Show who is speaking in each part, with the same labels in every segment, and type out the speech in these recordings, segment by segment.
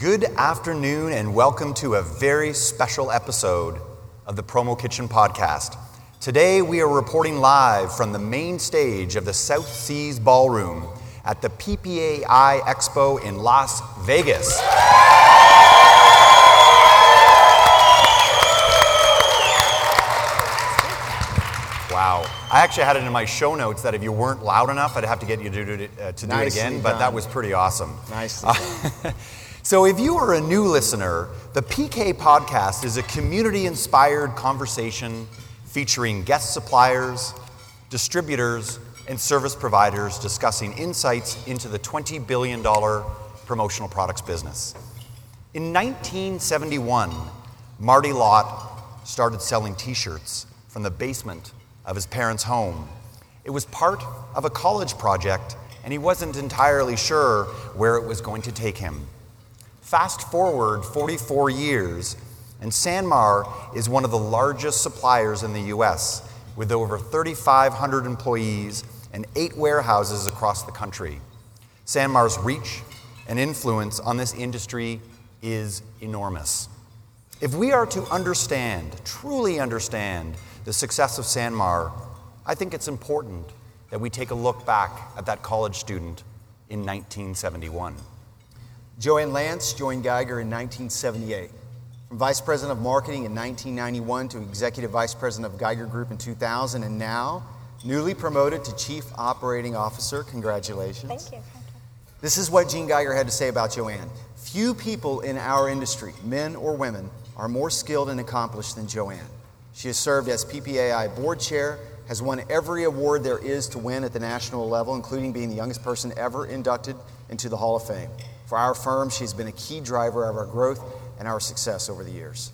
Speaker 1: Good afternoon, and welcome to a very special episode of the PromoKitchen Podcast. Today, we are reporting live from the main stage of the South Seas Ballroom at the PPAI Expo in Las Vegas. Wow. I actually had it in my show notes that if you weren't loud enough, I'd have to get you to do it, uh, to do it
Speaker 2: Nicely
Speaker 1: again, but that was pretty awesome.
Speaker 2: Nicely
Speaker 1: So, if you are a new listener, the PK Podcast is a community inspired conversation featuring guest suppliers, distributors, and service providers discussing insights into the $20 billion promotional products business. In 1971, Marty Lott started selling t shirts from the basement of his parents' home. It was part of a college project, and he wasn't entirely sure where it was going to take him. Fast forward 44 years, and SanMar is one of the largest suppliers in the US, with over 3,500 employees and eight warehouses across the country. SanMar's reach and influence on this industry is enormous. If we are to understand, truly understand, the success of SanMar, I think it's important that we take a look back at that college student in 1971.
Speaker 2: Jo-an Lantz joined Geiger in 1978. From Vice President of Marketing in 1991 to Executive Vice President of Geiger Group in 2000, and now newly promoted to Chief Operating Officer. Congratulations.
Speaker 3: Thank you. Thank you.
Speaker 2: This is what Gene Geiger had to say about Jo-an. Few people in our industry, men or women, are more skilled and accomplished than Jo-an. She has served as PPAI board chair, has won every award there is to win at the national level, including being the youngest person ever inducted into the Hall of Fame. For our firm, she's been a key driver of our growth and our success over the years.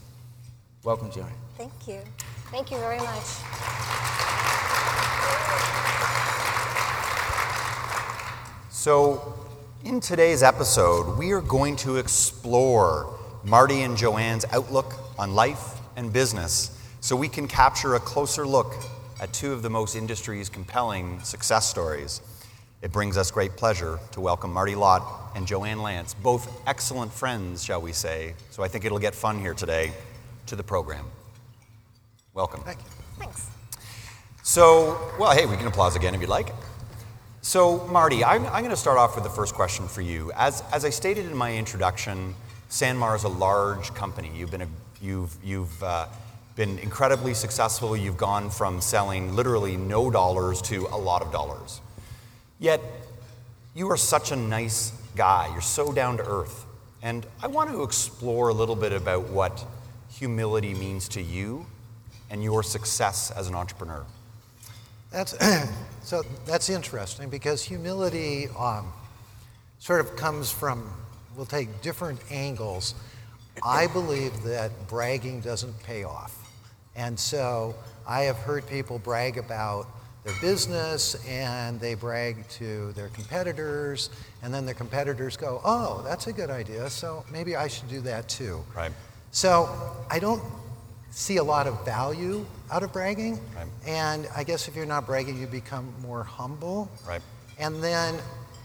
Speaker 2: Welcome, Jo-an.
Speaker 3: Thank you. Thank you very much.
Speaker 1: So, in today's episode, we are going to explore Marty and Jo-an's outlook on life and business so we can capture a closer look at two of the most industry's compelling success stories. It brings us great pleasure to welcome Marty Lott and Jo-an Lantz, both excellent friends, shall we say. So I think it'll get fun here today to the program. Welcome.
Speaker 2: Thank you.
Speaker 3: Thanks.
Speaker 1: So, well, hey, we can applause again if you'd like. So, Marty, I'm, I'm going to start off with the first question for you. As, as I stated in my introduction, SanMar is a large company. You've been, a, you've, you've uh, been incredibly successful. You've gone from selling literally no dollars to a lot of dollars. Yet, you are such a nice guy. You're so down to earth. And I want to explore a little bit about what humility means to you and your success as an entrepreneur.
Speaker 4: That's, so that's interesting because humility um, sort of comes from, we'll take different angles. I believe that bragging doesn't pay off. And so I have heard people brag about their business and they brag to their competitors, and then their competitors go, oh, that's a good idea, so maybe I should do that too.
Speaker 1: Right.
Speaker 4: So I don't see a lot of value out of bragging.
Speaker 1: Right.
Speaker 4: And I guess if you're not bragging, you become more humble.
Speaker 1: Right.
Speaker 4: And then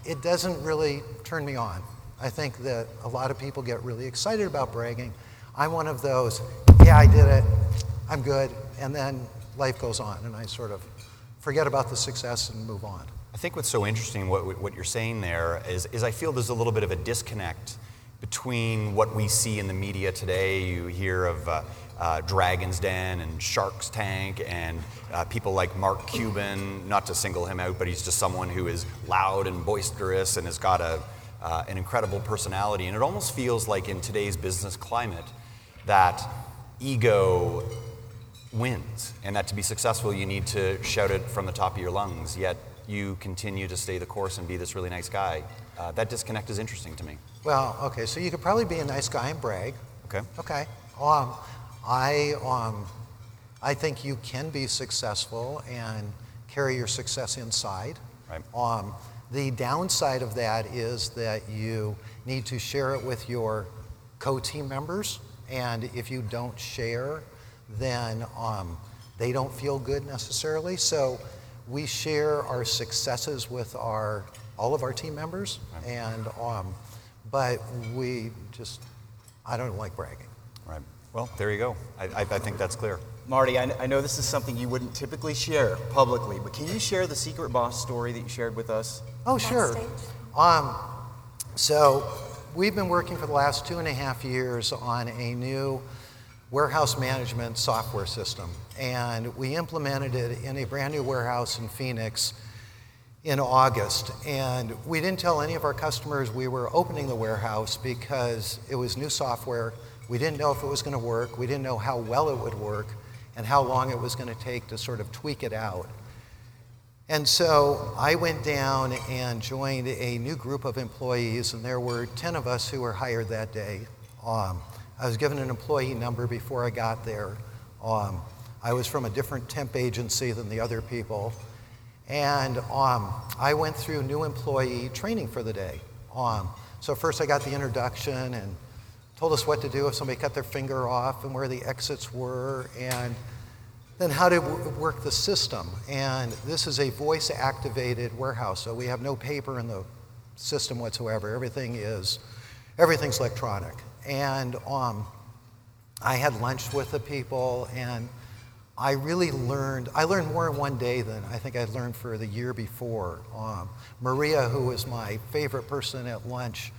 Speaker 4: it doesn't really turn me on. I think that a lot of people get really excited about bragging. I'm one of those, yeah, I did it, I'm good. And then life goes on, and I sort of forget about the success and move on.
Speaker 1: I think what's so interesting, what, what you're saying there, is, is I feel there's a little bit of a disconnect between what we see in the media today. You hear of uh, uh, Dragon's Den and Shark's Tank and uh, people like Mark Cuban, not to single him out, but he's just someone who is loud and boisterous and has got a, uh, an incredible personality. And it almost feels like in today's business climate that ego wins, and that to be successful, you need to shout it from the top of your lungs, yet you continue to stay the course and be this really nice guy. Uh, that disconnect is interesting to me.
Speaker 4: Well, okay, so you could probably be a nice guy and brag.
Speaker 1: Okay?
Speaker 4: Okay. Um, I, um, I think you can be successful and carry your success inside.
Speaker 1: Right.
Speaker 4: Um, the downside of that is that you need to share it with your co team members. And if you don't share, then um, they don't feel good necessarily. So we share our successes with our, all of our team members. And, um, but we just, I don't like bragging.
Speaker 1: Right. Well, there you go. I, I, I think that's clear.
Speaker 2: Marty, I, I know this is something you wouldn't typically share publicly, but can you share the secret boss story that you shared with us?
Speaker 4: Oh, sure. Um, so we've been working for the last two and a half years on a new warehouse management software system, and we implemented it in a brand new warehouse in Phoenix in August. And we didn't tell any of our customers we were opening the warehouse because it was new software. We didn't know if it was going to work. We didn't know how well it would work and how long it was going to take to sort of tweak it out. And so I went down and joined a new group of employees, and there were 10 of us who were hired that day. Um, I was given an employee number before I got there. Um, I was from a different temp agency than the other people. And um, I went through new employee training for the day. Um, so first I got the introduction and told us what to do if somebody cut their finger off and where the exits were and then how to w- work the system. And this is a voice activated warehouse, so we have no paper in the system whatsoever. Everything is, everything's electronic. And um, I had lunch with the people, and I really learned, I learned more in one day than I think I'd learned for the year before. Um, Maria, who was my favorite person at lunch,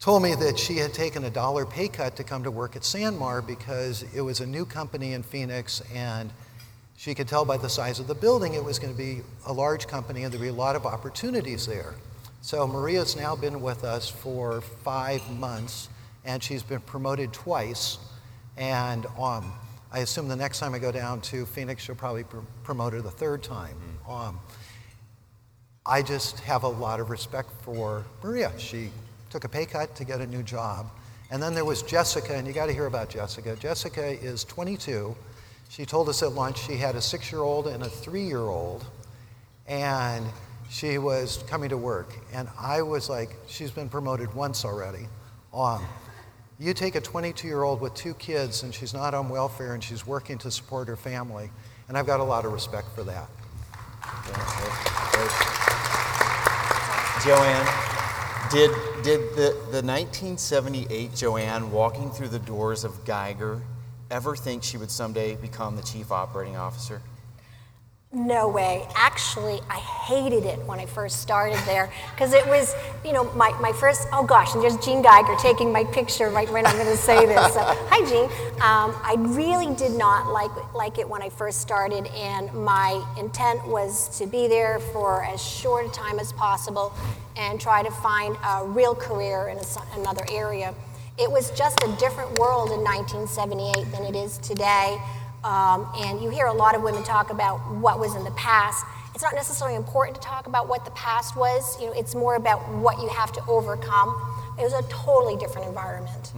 Speaker 4: told me that she had taken a dollar pay cut to come to work at SanMar because it was a new company in Phoenix and she could tell by the size of the building it was going to be a large company and there'd be a lot of opportunities there. So Maria's now been with us for five months and she's been promoted twice. And um, I assume the next time I go down to Phoenix, she'll probably pr- promote her the third time. Um, I just have a lot of respect for Maria. She took a pay cut to get a new job. And then there was Jessica, and you got to hear about Jessica. Jessica is 22. She told us at lunch she had a six year old and a three year old, and she was coming to work. And I was like, she's been promoted once already. Um, you take a 22 year old with two kids, and she's not on welfare, and she's working to support her family. And I've got a lot of respect for that.
Speaker 2: Jo-an, did, did the, the 1978 Jo-an walking through the doors of Geiger ever think she would someday become the chief operating officer?
Speaker 3: No way. Actually, I hated it when I first started there because it was, you know, my, my first, oh gosh, and there's Gene Geiger taking my picture right when I'm going to say this. So, hi, Gene. Um, I really did not like, like it when I first started, and my intent was to be there for as short a time as possible and try to find a real career in a another area. It was just a different world in 1978 than it is today. Um, and you hear a lot of women talk about what was in the past. It's not necessarily important to talk about what the past was. You know, it's more about what you have to overcome. It was a totally different environment.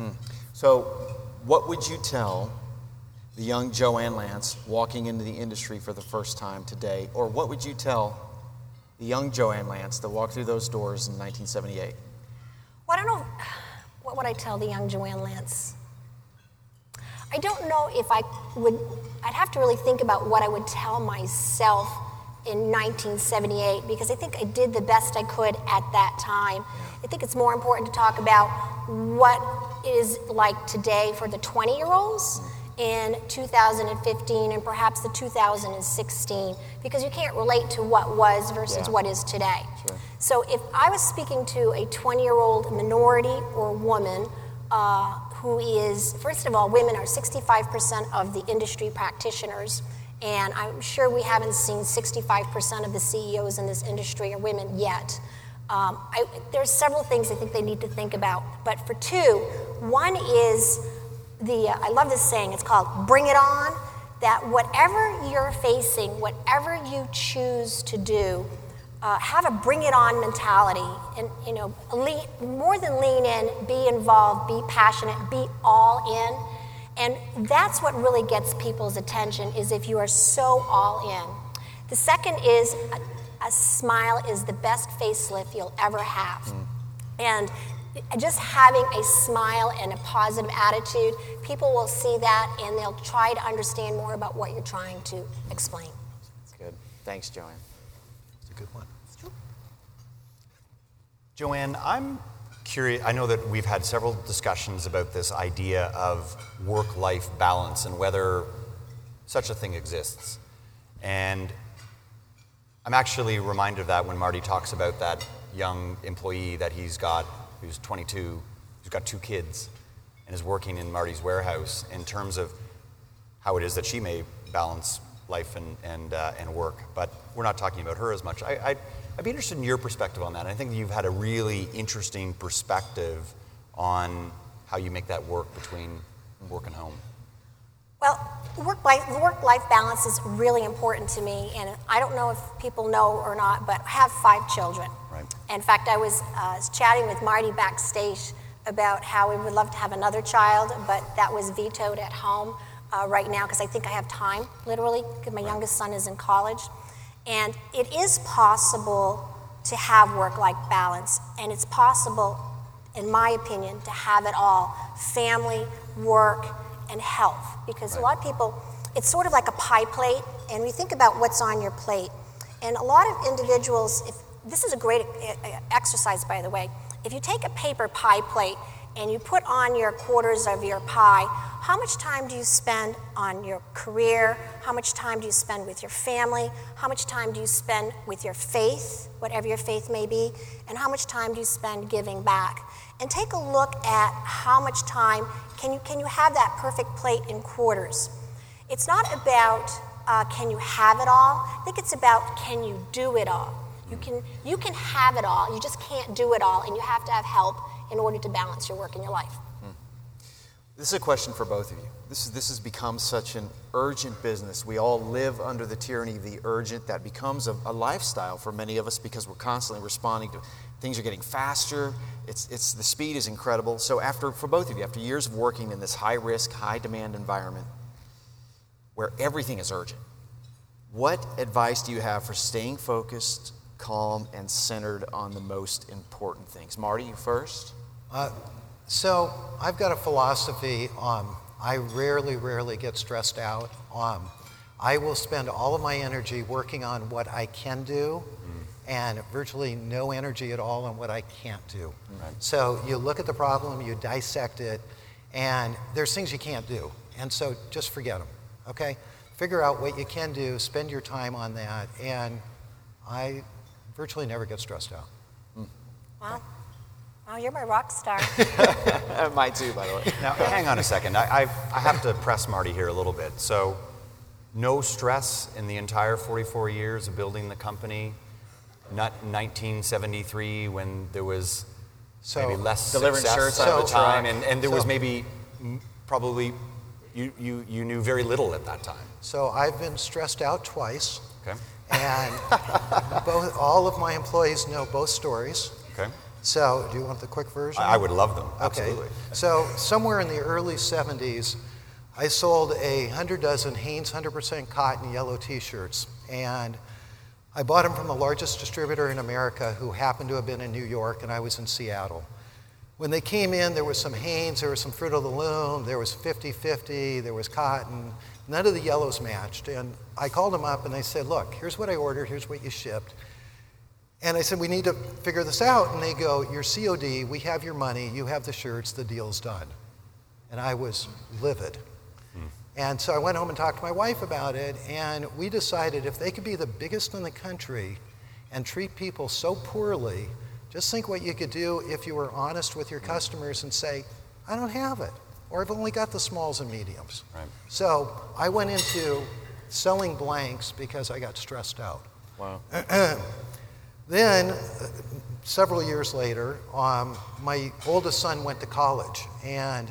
Speaker 2: So, what would you tell the young Jo-an Lantz walking into the industry for the first time today? Or what would you tell the young Jo-an Lantz that walked through those doors in 1978?
Speaker 3: Well, I don't know. What would I tell the young Jo-an Lantz? I don't know if I would, I'd have to really think about what I would tell myself in 1978 because I think I did the best I could at that time. I think it's more important to talk about what it is like today for the 20 year olds in 2015 and perhaps the 2016 because you can't relate to what was versus
Speaker 2: Yeah.
Speaker 3: what is today.
Speaker 2: Sure.
Speaker 3: So if I was speaking to a 20 year old minority or woman uh, who is, first of all, women are 65% of the industry practitioners, and I'm sure we haven't seen 65% of the CEOs in this industry are women yet. Um, I, there's several things I think they need to think about, but for two, one is the, uh, I love this saying, it's called bring it on, that whatever you're facing, whatever you choose to do, uh, have a bring it on mentality and you know lean, more than lean in be involved be passionate be all in and that's what really gets people's attention is if you are so all in the second is a, a smile is the best facelift you'll ever have and just having a smile and a positive attitude people will see that and they'll try to understand more about what you're trying to explain
Speaker 2: good. Thanks, Jo-an.
Speaker 4: It's a good one.
Speaker 1: Jo-an, I'm curious. I know that we've had several discussions about this idea of work life balance and whether such a thing exists. And I'm actually reminded of that when Marty talks about that young employee that he's got, who's 22, who's got two kids, and is working in Marty's warehouse in terms of how it is that she may balance life and, and, uh, and work. But we're not talking about her as much. I, I, I'd be interested in your perspective on that. I think you've had a really interesting perspective on how you make that work between work and home.
Speaker 3: Well, work life, work life balance is really important to me, and I don't know if people know or not, but I have five children.
Speaker 1: Right.
Speaker 3: In fact, I was uh, chatting with Marty backstage about how we would love to have another child, but that was vetoed at home uh, right now because I think I have time, literally, because my youngest son is in college. And it is possible to have work life balance, and it's possible, in my opinion, to have it all family, work, and health. Because right. a lot of people, it's sort of like a pie plate, and we think about what's on your plate. And a lot of individuals, if, this is a great uh, uh, exercise, by the way. If you take a paper pie plate and you put on your quarters of your pie, how much time do you spend on your career? How much time do you spend with your family? How much time do you spend with your faith, whatever your faith may be? And how much time do you spend giving back? And take a look at how much time can you, can you have that perfect plate in quarters. It's not about uh, can you have it all, I think it's about can you do it all. You can, you can have it all, you just can't do it all, and you have to have help in order to balance your work and your life. Hmm.
Speaker 2: This is a question for both of you. This, is, this has become such an urgent business. We all live under the tyranny of the urgent. That becomes a, a lifestyle for many of us because we're constantly responding to things are getting faster. It's, it's, the speed is incredible. So, after, for both of you, after years of working in this high risk, high demand environment where everything is urgent, what advice do you have for staying focused, calm, and centered on the most important things? Marty, you first.
Speaker 4: Uh, so I've got a philosophy. Um, I rarely, rarely get stressed out. Um, I will spend all of my energy working on what I can do mm. and virtually no energy at all on what I can't do. Right. So you look at the problem, you dissect it, and there's things you can't do. And so just forget them, okay? Figure out what you can do, spend your time on that, and I virtually never get stressed out.
Speaker 3: Mm. Wow. Oh, you're my rock star.
Speaker 2: Mine too, by the way.
Speaker 1: Now, hang on a second. I, I, I have to press Marty here a little bit. So, no stress in the entire 44 years of building the company, not 1973 when there was so maybe less
Speaker 2: delivering
Speaker 1: success
Speaker 2: shirts
Speaker 1: at the time, and, and there so, was maybe probably you, you, you knew very little at that time.
Speaker 4: So I've been stressed out twice.
Speaker 1: Okay.
Speaker 4: And both, all of my employees know both stories.
Speaker 1: Okay.
Speaker 4: So, do you want the quick version?
Speaker 1: I would love them.
Speaker 4: Absolutely. Okay. So, somewhere in the early 70s, I sold a hundred dozen Hanes 100% cotton yellow T-shirts, and I bought them from the largest distributor in America, who happened to have been in New York, and I was in Seattle. When they came in, there was some Hanes, there was some Fruit of the Loom, there was 50-50, there was cotton. None of the yellows matched, and I called them up and I said, "Look, here's what I ordered. Here's what you shipped." And I said, We need to figure this out. And they go, You're COD, we have your money, you have the shirts, the deal's done. And I was livid. Hmm. And so I went home and talked to my wife about it, and we decided if they could be the biggest in the country and treat people so poorly, just think what you could do if you were honest with your customers and say, I don't have it, or I've only got the smalls and mediums.
Speaker 1: Right.
Speaker 4: So I went into selling blanks because I got stressed out.
Speaker 1: Wow.
Speaker 4: Then, several years later, um, my oldest son went to college, and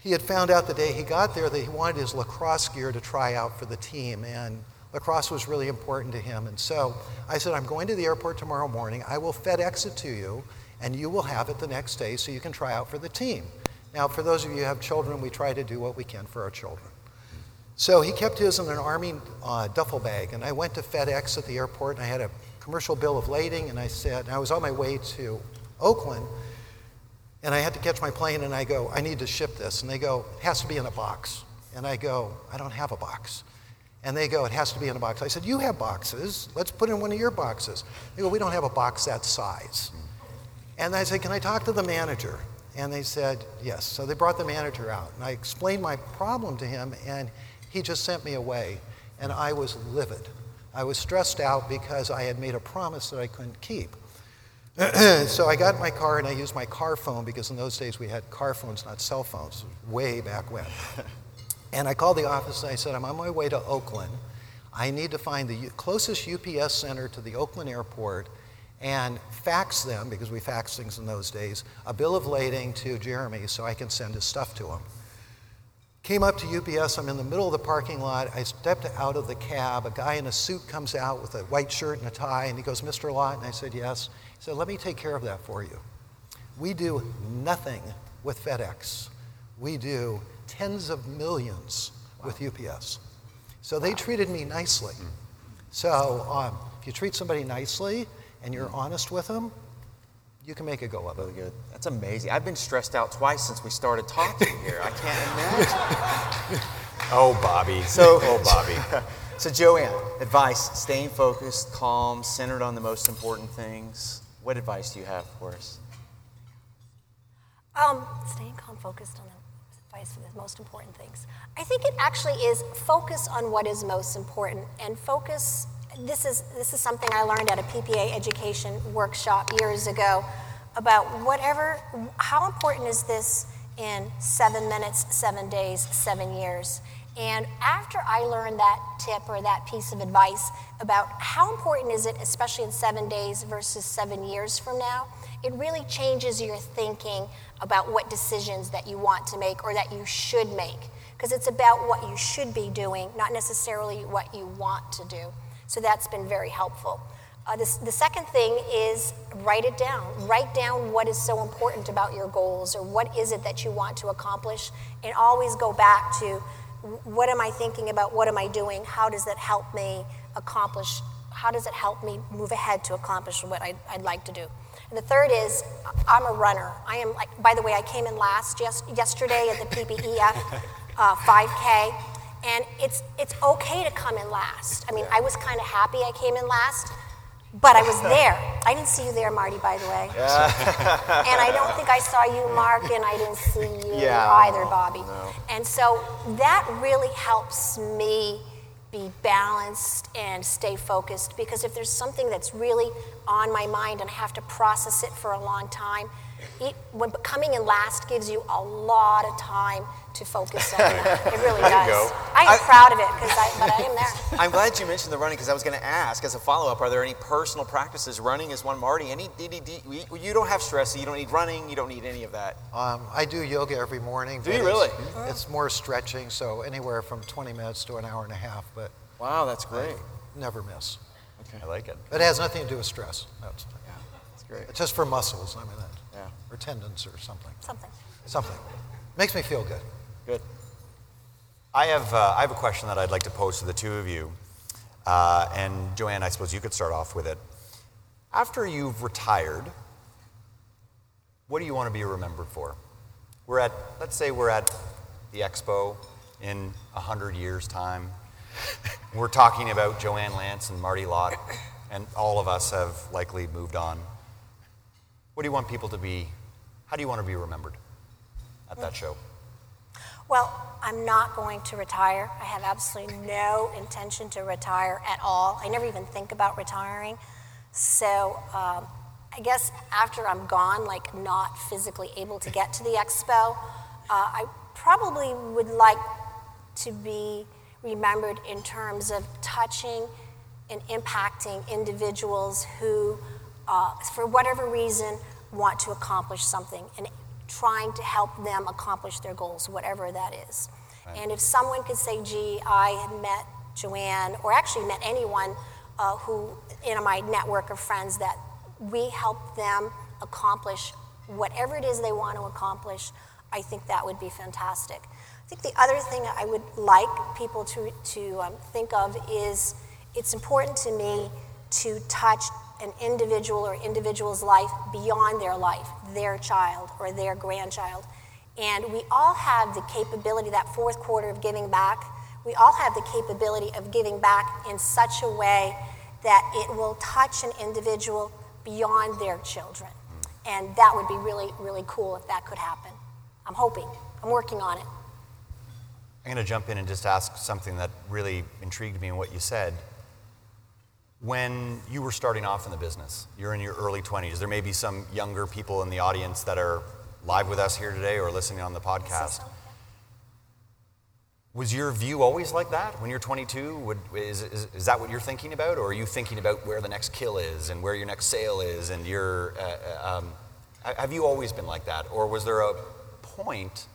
Speaker 4: he had found out the day he got there that he wanted his lacrosse gear to try out for the team, and lacrosse was really important to him. And so I said, I'm going to the airport tomorrow morning. I will FedEx it to you, and you will have it the next day so you can try out for the team. Now, for those of you who have children, we try to do what we can for our children. So he kept his in an Army uh, duffel bag, and I went to FedEx at the airport, and I had a commercial bill of lading, and I said, and I was on my way to Oakland, and I had to catch my plane, and I go, I need to ship this. And they go, it has to be in a box. And I go, I don't have a box. And they go, it has to be in a box. I said, you have boxes. Let's put in one of your boxes. They go, we don't have a box that size. And I said, Can I talk to the manager? And they said, Yes. So they brought the manager out. And I explained my problem to him, and he just sent me away. And I was livid. I was stressed out because I had made a promise that I couldn't keep. so I got in my car and I used my car phone because in those days we had car phones, not cell phones, way back when. and I called the office and I said, I'm on my way to Oakland. I need to find the closest UPS center to the Oakland airport and fax them, because we fax things in those days, a bill of lading to Jeremy so I can send his stuff to him. Came up to UPS, I'm in the middle of the parking lot. I stepped out of the cab. A guy in a suit comes out with a white shirt and a tie, and he goes, Mr. Lott? And I said, Yes. He said, Let me take care of that for you. We do nothing with FedEx, we do tens of millions wow. with UPS. So they treated me nicely. So um, if you treat somebody nicely and you're honest with them, you can make it go up.
Speaker 2: Really good. That's amazing. I've been stressed out twice since we started talking here. I can't imagine.
Speaker 1: oh, Bobby. So, oh, Bobby.
Speaker 2: so, Jo-an, advice: staying focused, calm, centered on the most important things. What advice do you have for us?
Speaker 3: Um, staying calm, focused on the advice for the most important things. I think it actually is focus on what is most important and focus this is, this is something I learned at a PPA education workshop years ago about whatever, how important is this in seven minutes, seven days, seven years? And after I learned that tip or that piece of advice about how important is it, especially in seven days versus seven years from now, it really changes your thinking about what decisions that you want to make or that you should make. Because it's about what you should be doing, not necessarily what you want to do. So that's been very helpful. Uh, this, the second thing is write it down. Write down what is so important about your goals or what is it that you want to accomplish, and always go back to what am I thinking about? What am I doing? How does that help me accomplish? How does it help me move ahead to accomplish what I'd, I'd like to do? And the third is I'm a runner. I am like, by the way, I came in last just yesterday at the PPEF uh, 5K. And it's, it's okay to come in last. I mean, I was kind of happy I came in last, but I was there. I didn't see you there, Marty, by the way. Yeah. and I don't think I saw you, Mark, and I didn't see you yeah, either, Bobby. No. And so that really helps me be balanced and stay focused because if there's something that's really on my mind and I have to process it for a long time, it, when coming in last gives you a lot of time to focus on that. It really does. I am I, proud of it, because I, but I am there.
Speaker 2: I'm glad you mentioned the running because I was going to ask as a follow up: Are there any personal practices? Running is one. Marty, any you don't have stress, so you don't need running. You don't need any of that.
Speaker 4: Um, I do yoga every morning.
Speaker 2: Do you really?
Speaker 4: It's, it's, more stretching, so anywhere from 20 minutes to an hour and a half. But
Speaker 2: wow, that's great.
Speaker 4: I never miss.
Speaker 1: Okay, I like it.
Speaker 4: It has nothing to do with stress.
Speaker 2: That's, yeah, that's great.
Speaker 4: It's just for muscles. I mean that. Yeah. Or tendons or something.
Speaker 3: Something.
Speaker 4: Something. Makes me feel good.
Speaker 2: Good.
Speaker 1: I have, uh, I have a question that I'd like to pose to the two of you. Uh, and Jo-an, I suppose you could start off with it. After you've retired, what do you want to be remembered for? We're at, let's say we're at the expo in 100 years' time. we're talking about Jo-an Lantz and Marty Lott, and all of us have likely moved on. What do you want people to be, how do you want to be remembered at that show?
Speaker 3: Well, I'm not going to retire. I have absolutely no intention to retire at all. I never even think about retiring. So um, I guess after I'm gone, like not physically able to get to the expo, uh, I probably would like to be remembered in terms of touching and impacting individuals who, uh, for whatever reason, want to accomplish something and trying to help them accomplish their goals, whatever that is. Right. And if someone could say, gee, I had met Jo-an, or actually met anyone uh, who, in my network of friends, that we help them accomplish whatever it is they want to accomplish, I think that would be fantastic. I think the other thing I would like people to, to um, think of is it's important to me to touch an individual or individual's life beyond their life, their child or their grandchild. And we all have the capability, that fourth quarter of giving back, we all have the capability of giving back in such a way that it will touch an individual beyond their children. And that would be really, really cool if that could happen. I'm hoping. I'm working on it.
Speaker 1: I'm going to jump in and just ask something that really intrigued me in what you said. When you were starting off in the business, you're in your early 20s, there may be some younger people in the audience that are live with us here today or listening on the podcast. Was your view always like that when you're 22? Would, is, is, is, that what you're thinking about? Or are you thinking about where the next kill is and where your next sale is? And your, uh, uh um, have you always been like that? Or was there a point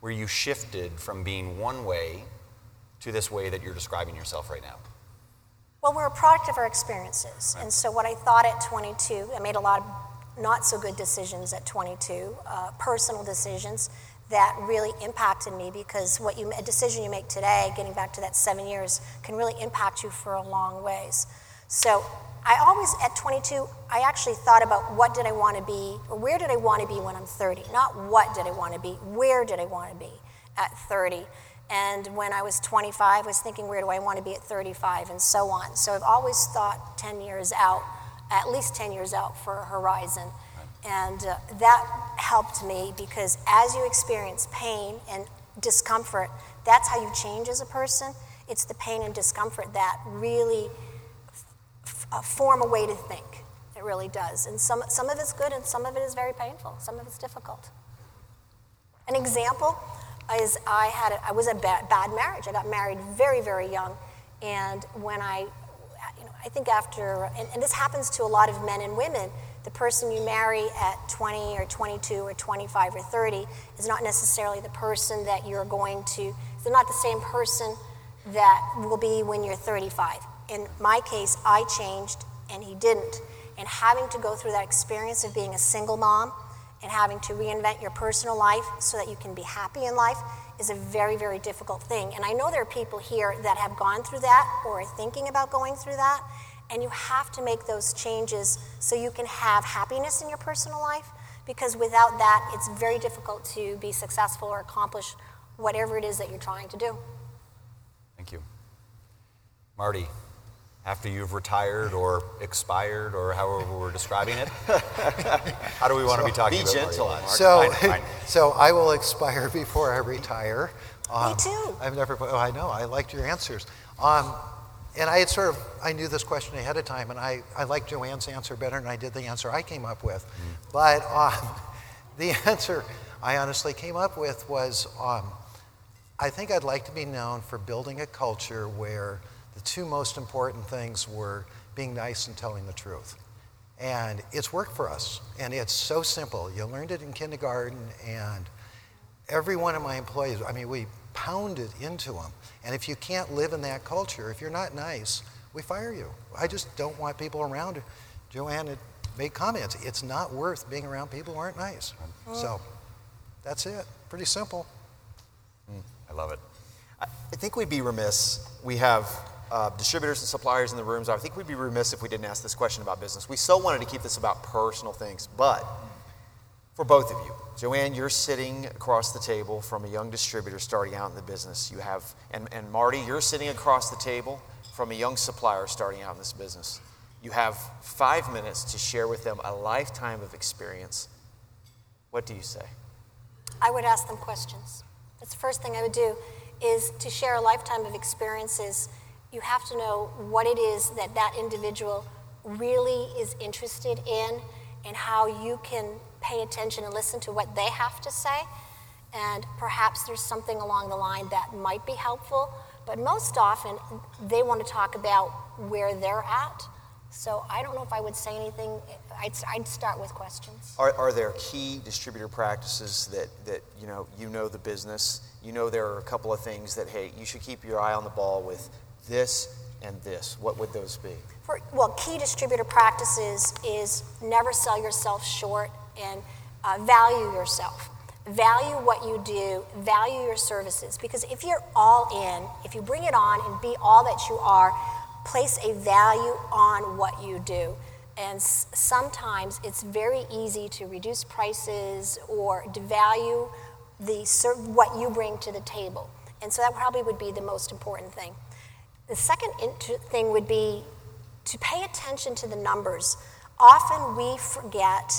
Speaker 1: where you shifted from being one way to this way that you're describing yourself right now?
Speaker 3: Well, we're a product of our experiences. Right. And so, what I thought at 22, I made a lot of not so good decisions at 22, uh, personal decisions that really impacted me because what you, a decision you make today, getting back to that seven years, can really impact you for a long ways. So I always, at 22, I actually thought about what did I want to be, or where did I want to be when I'm 30? Not what did I want to be, where did I want to be at 30? And when I was 25, I was thinking, where do I want to be at 35, and so on. So I've always thought 10 years out, at least 10 years out for a horizon. And uh, that helped me because as you experience pain and discomfort, that's how you change as a person. It's the pain and discomfort that really f- uh, form a way to think. It really does. And some, some of it's good and some of it is very painful. Some of it's difficult. An example is I had a, I was a bad, bad marriage. I got married very, very young. And when I, you know, I think after, and, and this happens to a lot of men and women, the person you marry at 20 or 22 or 25 or 30 is not necessarily the person that you're going to, they're not the same person that will be when you're 35. In my case, I changed and he didn't. And having to go through that experience of being a single mom and having to reinvent your personal life so that you can be happy in life is a very, very difficult thing. And I know there are people here that have gone through that or are thinking about going through that. And you have to make those changes so you can have happiness in your personal life because without that, it's very difficult to be successful or accomplish whatever it is that you're trying to do.
Speaker 1: Thank you. Marty, after you've retired or expired or however we're describing it, how do we want so, to be talking about that?
Speaker 2: be
Speaker 1: about
Speaker 2: gentle
Speaker 1: Marty?
Speaker 4: So, so I will expire before I retire.
Speaker 3: Um, Me too.
Speaker 4: I've never, oh, I know, I liked your answers. Um, and I had sort of, I knew this question ahead of time, and I, I liked Jo-an's answer better than I did the answer I came up with. Mm. But um, the answer I honestly came up with was um, I think I'd like to be known for building a culture where the two most important things were being nice and telling the truth. And it's worked for us. And it's so simple. You learned it in kindergarten, and every one of my employees, I mean, we pounded into them. And if you can't live in that culture, if you're not nice, we fire you. I just don't want people around. Jo-an had made comments. It's not worth being around people who aren't nice. So that's it. Pretty simple.
Speaker 1: Mm, I love it.
Speaker 2: I think we'd be remiss. We have uh, distributors and suppliers in the rooms. I think we'd be remiss if we didn't ask this question about business. We so wanted to keep this about personal things, but for both of you. Jo-an, you're sitting across the table from a young distributor starting out in the business. You have, and, and Marty, you're sitting across the table from a young supplier starting out in this business. You have five minutes to share with them a lifetime of experience. What do you say?
Speaker 3: I would ask them questions. That's the first thing I would do is to share a lifetime of experiences. You have to know what it is that that individual really is interested in and how you can pay attention and listen to what they have to say. And perhaps there's something along the line that might be helpful. But most often, they want to talk about where they're at. So I don't know if I would say anything. I'd, I'd start with questions.
Speaker 2: Are, are there key distributor practices that, that you know you know the business? You know there are a couple of things that hey you should keep your eye on the ball with this and this. What would those be?
Speaker 3: For, well, key distributor practices is never sell yourself short and uh, value yourself. Value what you do, value your services. Because if you're all in, if you bring it on and be all that you are, place a value on what you do. And s- sometimes it's very easy to reduce prices or devalue the ser- what you bring to the table. And so that probably would be the most important thing. The second inter- thing would be to pay attention to the numbers. Often we forget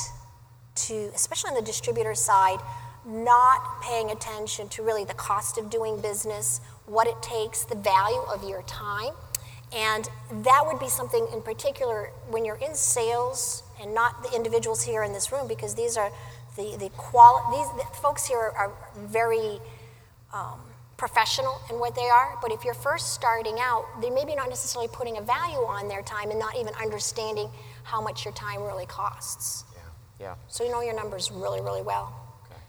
Speaker 3: to, especially on the distributor side, not paying attention to really the cost of doing business, what it takes, the value of your time. And that would be something in particular when you're in sales and not the individuals here in this room, because these are the, the quali- these the folks here are, are very um, professional in what they are. But if you're first starting out, they maybe not necessarily putting a value on their time and not even understanding how much your time really costs.
Speaker 5: Yeah. Yeah.
Speaker 3: So you know your numbers really, really well.
Speaker 5: Okay.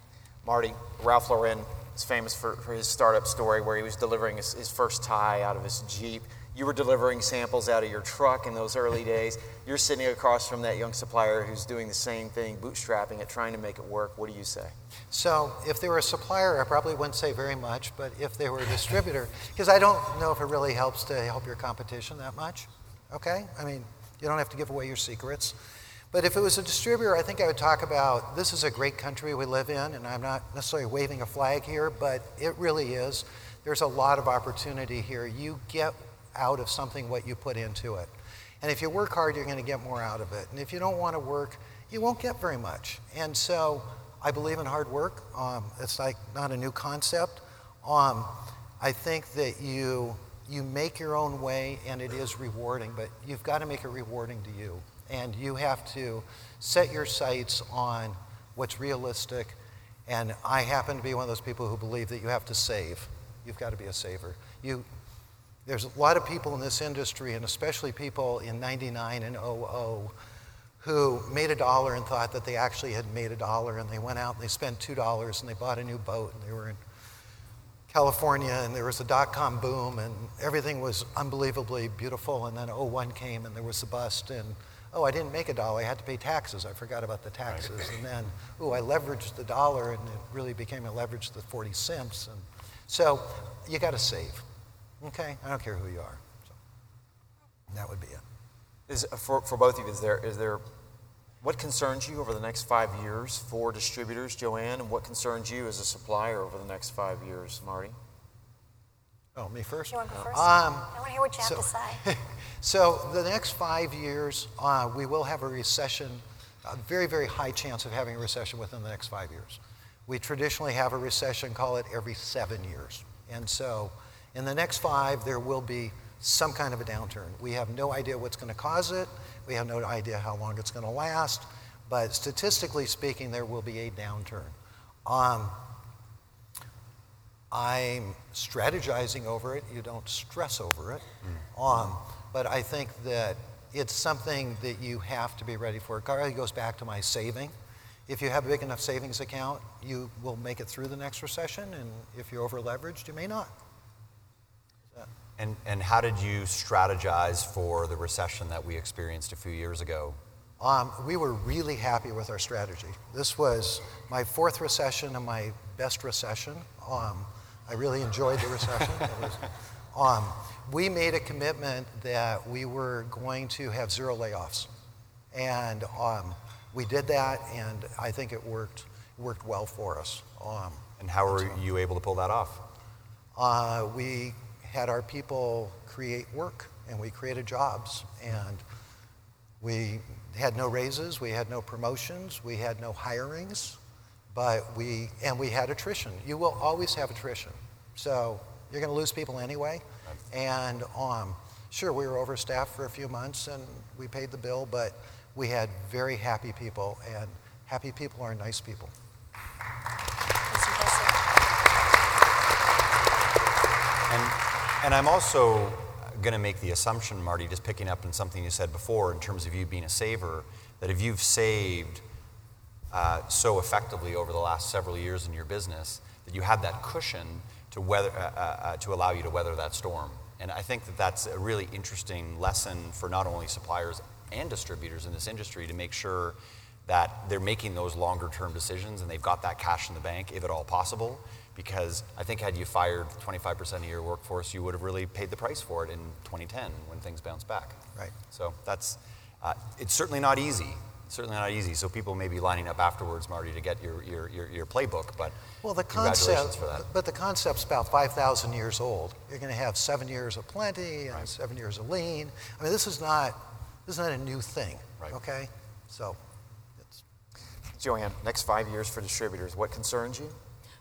Speaker 5: Marty, Ralph Lauren is famous for, for his startup story where he was delivering his, his first tie out of his Jeep. You were delivering samples out of your truck in those early days. You're sitting across from that young supplier who's doing the same thing, bootstrapping it, trying to make it work. What do you say?
Speaker 4: So if they were a supplier, I probably wouldn't say very much, but if they were a distributor, because I don't know if it really helps to help your competition that much, okay? I mean, you don't have to give away your secrets. But if it was a distributor, I think I would talk about this is a great country we live in, and I'm not necessarily waving a flag here, but it really is. There's a lot of opportunity here. You get out of something what you put into it. And if you work hard, you're going to get more out of it. And if you don't want to work, you won't get very much. And so I believe in hard work. Um, it's like not a new concept. Um, I think that you you make your own way and it is rewarding, but you've got to make it rewarding to you. And you have to set your sights on what's realistic. And I happen to be one of those people who believe that you have to save. You've got to be a saver. You, there's a lot of people in this industry, and especially people in 99 and 00, who made a dollar and thought that they actually had made a dollar, and they went out and they spent $2 and they bought a new boat, and they were in California, and there was a dot com boom, and everything was unbelievably beautiful. And then 01 came, and there was a bust, and oh, I didn't make a dollar. I had to pay taxes. I forgot about the taxes. And then, oh, I leveraged the dollar, and it really became a leverage to 40 cents. And so you got to save. Okay? I don't care who you are. So that would be it.
Speaker 5: Is, for, for both of you, is there, is there what concerns you over the next five years for distributors, Jo-an, and what concerns you as a supplier over the next five years, Marty?
Speaker 4: Oh, me first?
Speaker 3: You want to go first?
Speaker 4: Um,
Speaker 3: I want to hear what you have
Speaker 4: so-
Speaker 3: to say.
Speaker 4: So the next five years, uh, we will have a recession, a very, very high chance of having a recession within the next five years. We traditionally have a recession, call it every seven years. And so in the next five, there will be some kind of a downturn. We have no idea what's going to cause it. We have no idea how long it's going to last. But statistically speaking, there will be a downturn. Um, I'm strategizing over it. You don't stress over it. Um, but I think that it's something that you have to be ready for. It really goes back to my saving. If you have a big enough savings account, you will make it through the next recession. And if you're over leveraged, you may not.
Speaker 1: And, and how did you strategize for the recession that we experienced a few years ago?
Speaker 4: Um, we were really happy with our strategy. This was my fourth recession and my best recession. Um, I really enjoyed the recession. It was, um, we made a commitment that we were going to have zero layoffs. And um, we did that, and I think it worked, worked well for us. Um,
Speaker 1: And how were you able to pull that off?
Speaker 4: uh, we had our people create work and we created jobs and we had no raises we had no promotions we had no hirings but we and we had attrition. You will always have attrition. So you're going to lose people anyway. And um, sure we were overstaffed for a few months and we paid the bill but we had very happy people and happy people are nice people
Speaker 3: That's impressive.
Speaker 1: And, and I'm also going to make the assumption, Marty, just picking up on something you said before in terms of you being a saver, that if you've saved uh, so effectively over the last several years in your business, that you have that cushion to, weather, uh, uh, uh, to allow you to weather that storm. And I think that that's a really interesting lesson for not only suppliers and distributors in this industry to make sure that they're making those longer term decisions and they've got that cash in the bank, if at all possible. Because I think had you fired 25% of your workforce, you would have really paid the price for it in 2010 when things bounced back.
Speaker 4: Right.
Speaker 1: So that's, uh, it's certainly not easy. Certainly not easy. So people may be lining up afterwards, Marty, to get your, your, your, your playbook. But
Speaker 4: Well, the
Speaker 1: congratulations
Speaker 4: concept,
Speaker 1: for that.
Speaker 4: but the concept's about 5,000 years old. You're going to have seven years of plenty and seven years of lean. I mean, this is not, this is not a new thing.
Speaker 1: Right.
Speaker 4: Okay, so it's
Speaker 5: Jo-an, next five years for distributors, what concerns you?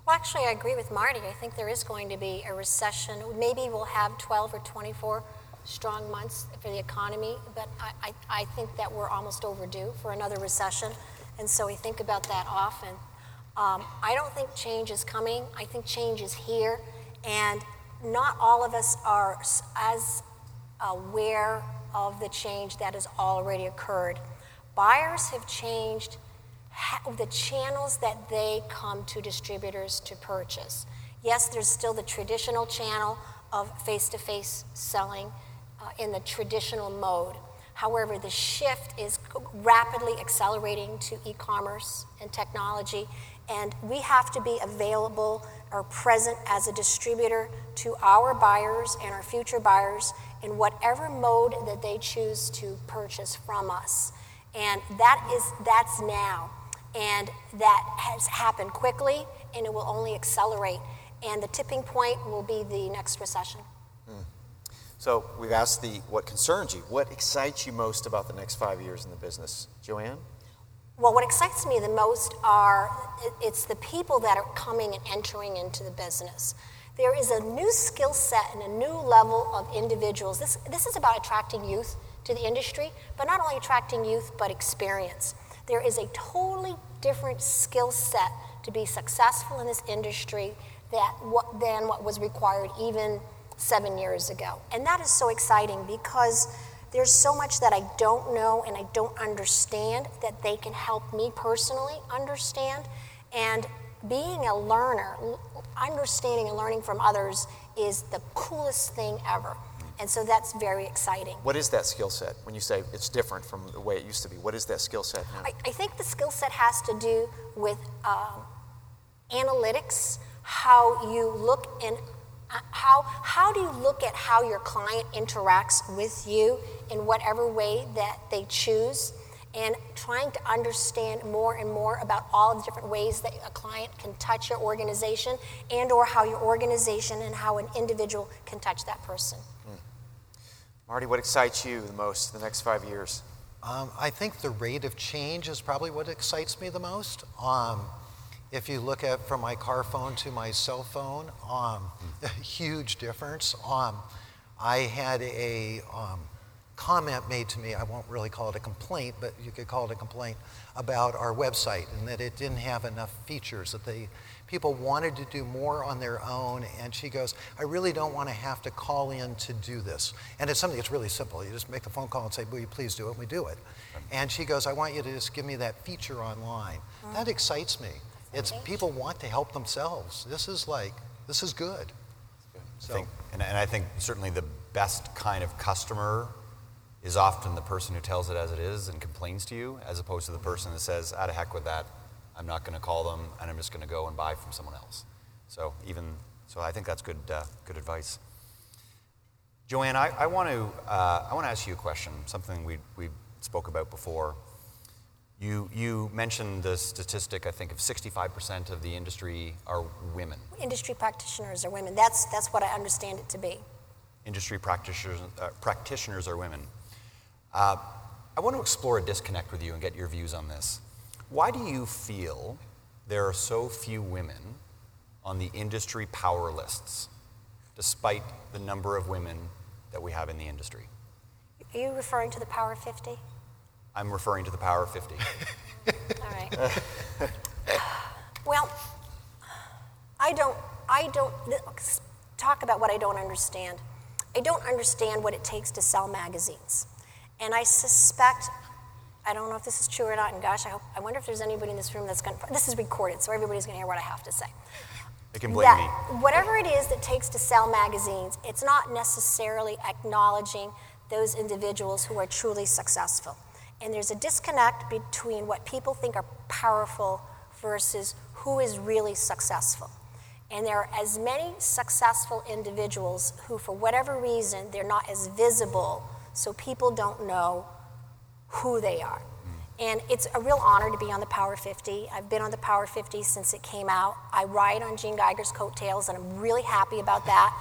Speaker 3: Well, actually, I agree with Marty. I think there is going to be a recession. Maybe we'll have 12 or 24 strong months for the economy, but I, I, I think that we're almost overdue for another recession. And so we think about that often. Um, I don't think change is coming. I think change is here. And not all of us are as aware of the change that has already occurred. Buyers have changed the channels that they come to distributors to purchase. Yes, there's still the traditional channel of face to face selling uh, in the traditional mode. However, the shift is rapidly accelerating to e commerce and technology, and we have to be available or present as a distributor to our buyers and our future buyers in whatever mode that they choose to purchase from us. And that is that's now. And that has happened quickly and it will only accelerate. And the tipping point will be the next recession. Hmm.
Speaker 5: So we've asked the what concerns you, what excites you most about the next five years in the business, Jo-an?
Speaker 3: Well, what excites me the most are it's the people that are coming and entering into the business. There is a new skill set and a new level of individuals. This, this is about attracting youth to the industry, but not only attracting youth, but experience. There is a totally different skill set to be successful in this industry that, what, than what was required even seven years ago. And that is so exciting because there's so much that I don't know and I don't understand that they can help me personally understand. And being a learner, understanding and learning from others is the coolest thing ever. And so that's very exciting.
Speaker 5: What is that skill set when you say it's different from the way it used to be? What is that skill set now?
Speaker 3: I, I think the skill set has to do with um, analytics, how you look and uh, how, how do you look at how your client interacts with you in whatever way that they choose and trying to understand more and more about all the different ways that a client can touch your organization and or how your organization and how an individual can touch that person
Speaker 5: Marty, what excites you the most the next five years?
Speaker 4: Um, I think the rate of change is probably what excites me the most. Um, if you look at from my car phone to my cell phone, um, a huge difference. Um, I had a um, comment made to me, I won't really call it a complaint, but you could call it a complaint about our website and that it didn't have enough features, that they people wanted to do more on their own. And she goes, I really don't want to have to call in to do this. And it's something that's really simple. You just make the phone call and say, Will you please do it? And we do it. And she goes, I want you to just give me that feature online. Mm-hmm. That excites me. It's people want to help themselves. This is like, this is good.
Speaker 1: So. I think, and, and I think certainly the best kind of customer is often the person who tells it as it is and complains to you, as opposed to the person that says, out of heck with that, I'm not going to call them, and I'm just going to go and buy from someone else. So even so, I think that's good uh, good advice. Jo-an, I, I want to uh, I want to ask you a question. Something we we spoke about before. You you mentioned the statistic. I think of 65% of the industry are women.
Speaker 3: Industry practitioners are women. That's that's what I understand it to be.
Speaker 1: Industry practitioners uh, practitioners are women. Uh, I want to explore a disconnect with you and get your views on this. Why do you feel there are so few women on the industry power lists, despite the number of women that we have in the industry?
Speaker 3: Are you referring to the Power 50?
Speaker 1: I'm referring to the Power 50.
Speaker 3: All right. well, I don't, I don't, talk about what I don't understand. I don't understand what it takes to sell magazines. And I suspect I don't know if this is true or not, and gosh, I, hope, I wonder if there's anybody in this room that's going to, this is recorded, so everybody's going to hear what I have to say.
Speaker 1: They can blame that
Speaker 3: me. Whatever it is that takes to sell magazines, it's not necessarily acknowledging those individuals who are truly successful. And there's a disconnect between what people think are powerful versus who is really successful. And there are as many successful individuals who, for whatever reason, they're not as visible, so people don't know who they are. And it's a real honor to be on the Power 50. I've been on the Power 50 since it came out. I ride on Gene Geiger's coattails, and I'm really happy about that.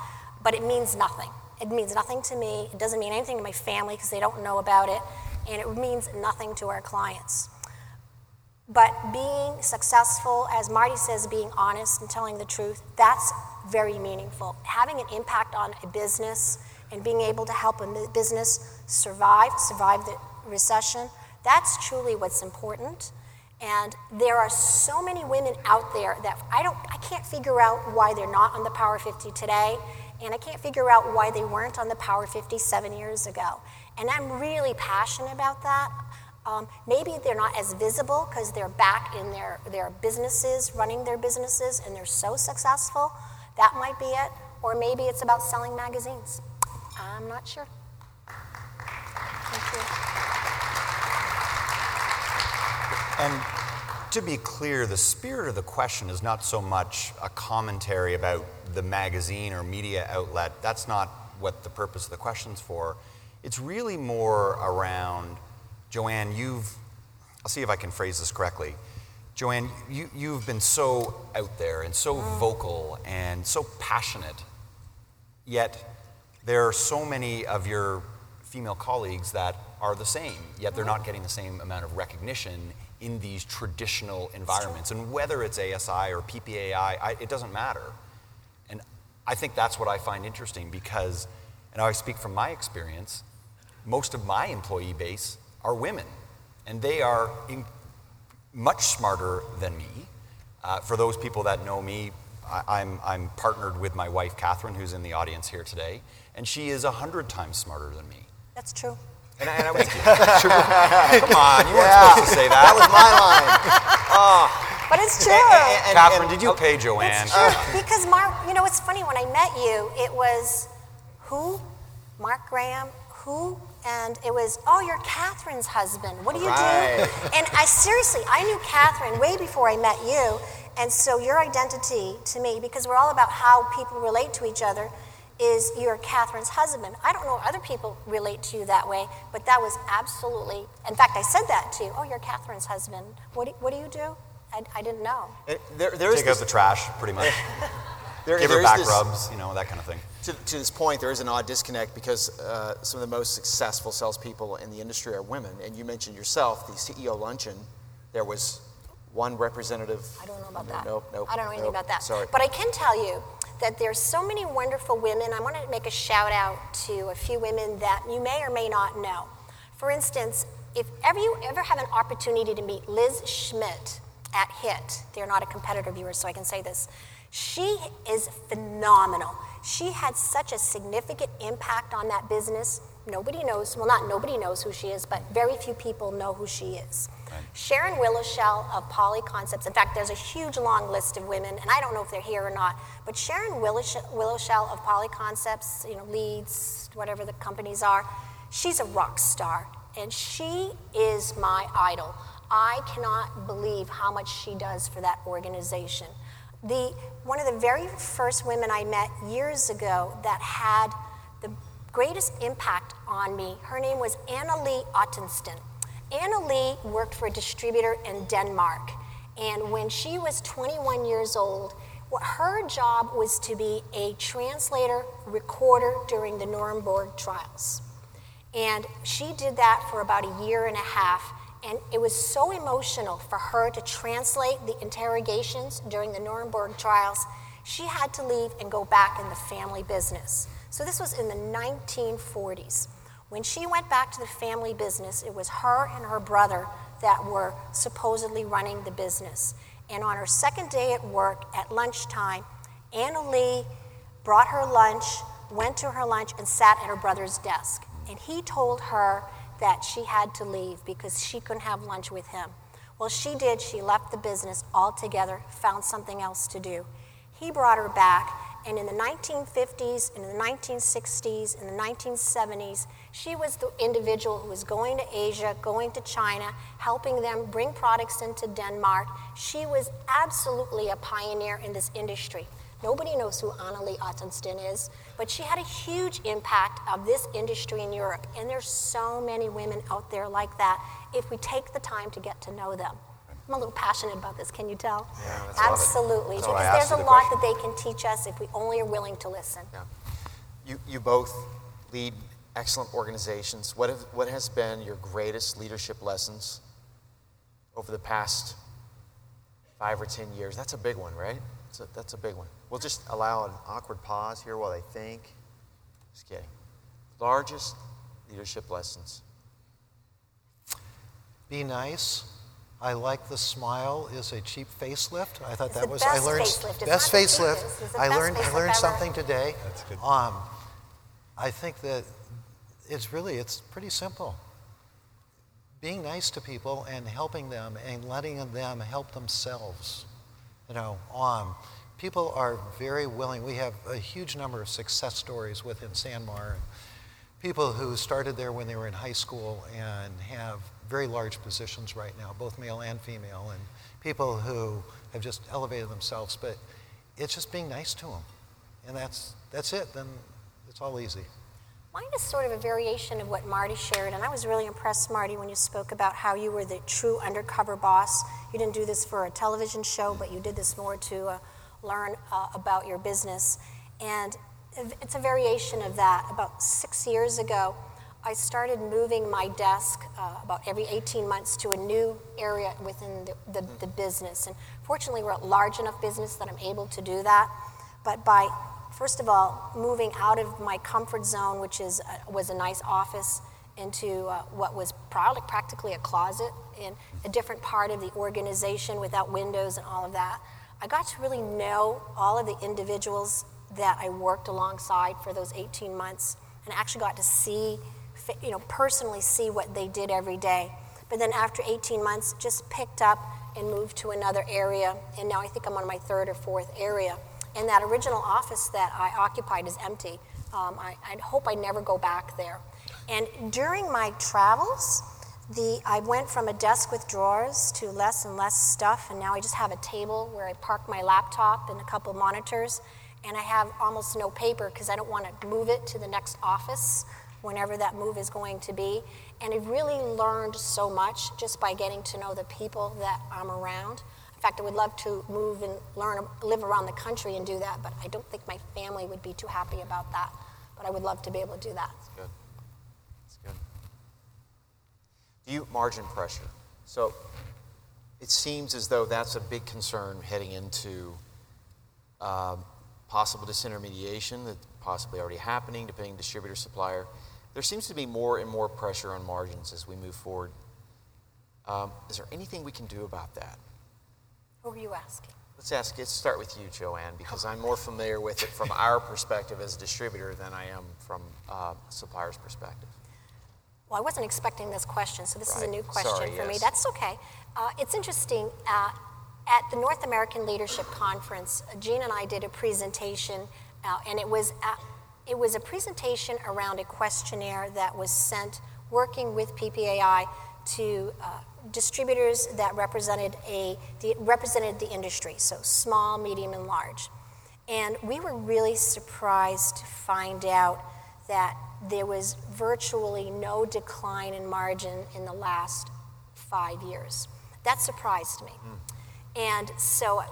Speaker 3: But it means nothing. It means nothing to me. It doesn't mean anything to my family because they don't know about it. And it means nothing to our clients. But being successful, as Marty says, being honest and telling the truth, that's very meaningful. Having an impact on a business and being able to help a business survive, survive the recession, that's truly what's important. And there are so many women out there that I don't I can't figure out why they're not on the Power 50 today, and I can't figure out why they weren't on the Power 50 seven years ago. And I'm really passionate about that. Um, maybe they're not as visible because they're back in their, their businesses, running their businesses, and they're so successful. That might be it. Or maybe it's about selling magazines. I'm not sure. Thank
Speaker 1: you. And to be clear, the spirit of the question is not so much a commentary about the magazine or media outlet. That's not what the purpose of the question's for. It's really more around, Jo-an, you've, I'll see if I can phrase this correctly. Jo-an, you, you've been so out there and so mm. vocal and so passionate, yet there are so many of your female colleagues that are the same, yet they're not getting the same amount of recognition in these traditional environments. And whether it's ASI or PPAI, I, it doesn't matter. And I think that's what I find interesting because, and I speak from my experience, most of my employee base are women, and they are in, much smarter than me. Uh, for those people that know me, I, I'm, I'm partnered with my wife, Catherine, who's in the audience here today, and she is a hundred times smarter than me.
Speaker 3: That's true.
Speaker 5: And I, and I was,
Speaker 1: come on, you weren't yeah. supposed to say that.
Speaker 2: That was my line.
Speaker 3: Oh. But it's true.
Speaker 1: And, and, Catherine, did you pay Jo-an?
Speaker 3: It's true. because Mark, you know, it's funny, when I met you, it was who? Mark Graham, who? And it was, oh, you're Catherine's husband. What do you right. do? And I seriously, I knew Catherine way before I met you. And so your identity to me, because we're all about how people relate to each other, is you're Catherine's husband. I don't know if other people relate to you that way, but that was absolutely, in fact, I said that to you. Oh, you're Catherine's husband. What do, what do you do? I, I didn't know.
Speaker 1: It, there, Take out the trash, pretty much. there, Give her back this, rubs, you know, that kind of thing.
Speaker 5: To, to, this point, there is an odd disconnect because uh, some of the most successful salespeople in the industry are women. And you mentioned yourself, the CEO luncheon, there was one representative.
Speaker 3: I don't know about that.
Speaker 5: Nope, nope.
Speaker 3: I don't know anything
Speaker 5: nope,
Speaker 3: about that.
Speaker 5: Sorry.
Speaker 3: But I can tell you that there's so many wonderful women. I want to make a shout out to a few women that you may or may not know. For instance, if ever you ever have an opportunity to meet Liz Schmidt at HIT, they're not a competitor of yours, so I can say this. She is phenomenal. She had such a significant impact on that business. Nobody knows, well, not nobody knows who she is, but very few people know who she is. Sharon Willoshell of Poly Concepts. In fact, there's a huge long list of women, and I don't know if they're here or not, but Sharon Willoshell of Poly Concepts, you know, leads, whatever the companies are, she's a rock star, and she is my idol. I cannot believe how much she does for that organization. The, one of the very first women I met years ago that had greatest impact on me, her name was Anna Lee Ottenston. Anna Lee worked for a distributor in Denmark, and when she was 21 years old, her job was to be a translator recorder during the Nuremberg trials. And she did that for about a year and a half, and it was so emotional for her to translate the interrogations during the Nuremberg trials. She had to leave and go back in the family business. So this was in the 1940s. When she went back to the family business, it was her and her brother that were supposedly running the business. And on her second day at work, at lunchtime, Anna Lee brought her lunch, went to her lunch, and sat at her brother's desk. And he told her that she had to leave because she couldn't have lunch with him. Well, she did. She left the business altogether, found something else to do. He brought her back, and in the 1950s, in the 1960s, in the 1970s, she was the individual who was going to Asia, going to China, helping them bring products into Denmark. She was absolutely a pioneer in this industry. Nobody knows who Annalie Ottenston is, but she had a huge impact of this industry in Europe. And there's so many women out there like that if we take the time to get to know them. I'm a little passionate about this, can you tell?
Speaker 1: Yeah,
Speaker 3: Absolutely. Because there's a the lot question. that they can teach us if we only are willing to listen.
Speaker 5: Yeah. You, you both lead excellent organizations. What, have, what has been your greatest leadership lessons over the past five or 10 years? That's a big one, right? That's a, that's a big one. We'll just allow an awkward pause here while they think. Just kidding. Largest leadership lessons.
Speaker 4: Be nice. I like the smile is a cheap facelift. I thought
Speaker 3: It's
Speaker 4: that
Speaker 3: the
Speaker 4: was
Speaker 3: best
Speaker 4: I learned
Speaker 3: facelift. It's
Speaker 4: best
Speaker 3: not the
Speaker 4: facelift.
Speaker 3: cheapest. It's the
Speaker 4: I
Speaker 3: best
Speaker 4: learned I
Speaker 3: facelift
Speaker 4: learned
Speaker 3: ever.
Speaker 4: something today.
Speaker 1: That's good.
Speaker 4: Um, I think that it's really it's pretty simple. Being nice to people and helping them and letting them help themselves. You know, um, people are very willing. We have a huge number of success stories within SanMar. And people who started there when they were in high school and have very large positions right now, both male and female, and people who have just elevated themselves. But it's just being nice to them, and that's that's it. Then it's all easy.
Speaker 3: Mine is sort of a variation of what Marty shared, and I was really impressed, Marty, when you spoke about how you were the true undercover boss. You didn't do this for a television show, but you did this more to uh, learn uh, about your business. And it's a variation of that. About six years ago, I started moving my desk uh, about every 18 months to a new area within the, the, the business. And fortunately, we're a large enough business that I'm able to do that. But by first of all, moving out of my comfort zone, which is uh, was a nice office, into uh, what was probably practically a closet in a different part of the organization without windows and all of that. I got to really know all of the individuals that I worked alongside for those 18 months, and actually got to see, you know, personally see what they did every day. But then after 18 months, just picked up and moved to another area, and now I think I'm on my third or fourth area. And that original office that I occupied is empty. Um, I, I hope I never go back there. And during my travels, the, I went from a desk with drawers to less and less stuff, and now I just have a table where I park my laptop and a couple monitors, and I have almost no paper because I don't want to move it to the next office whenever that move is going to be. And I've really learned so much just by getting to know the people that I'm around. In fact, I would love to move and learn, live around the country and do that, but I don't think my family would be too happy about that. But I would love to be able to do that.
Speaker 5: Good. That's good. Do you margin pressure? So it seems as though that's a big concern heading into um, possible disintermediation that possibly already happening, depending distributor supplier. There seems to be more and more pressure on margins as we move forward. Um, is there anything we can do about that?
Speaker 3: Who are you asking?
Speaker 5: Let's ask. Let's start with you, Jo-an, because I'm more familiar with it from our perspective as a distributor than I am from uh, supplier's perspective.
Speaker 3: Well, I wasn't expecting this question, so this is a new question
Speaker 5: Sorry,
Speaker 3: for me. That's okay. Uh, it's interesting. Uh, at the North American Leadership Conference, Gene and I did a presentation, uh, and it was it was a presentation around a questionnaire that was sent working with PPAI to uh, distributors that represented a the, represented the industry, so small, medium, and large. And we were really surprised to find out that there was virtually no decline in margin in the last five years. That surprised me. And so,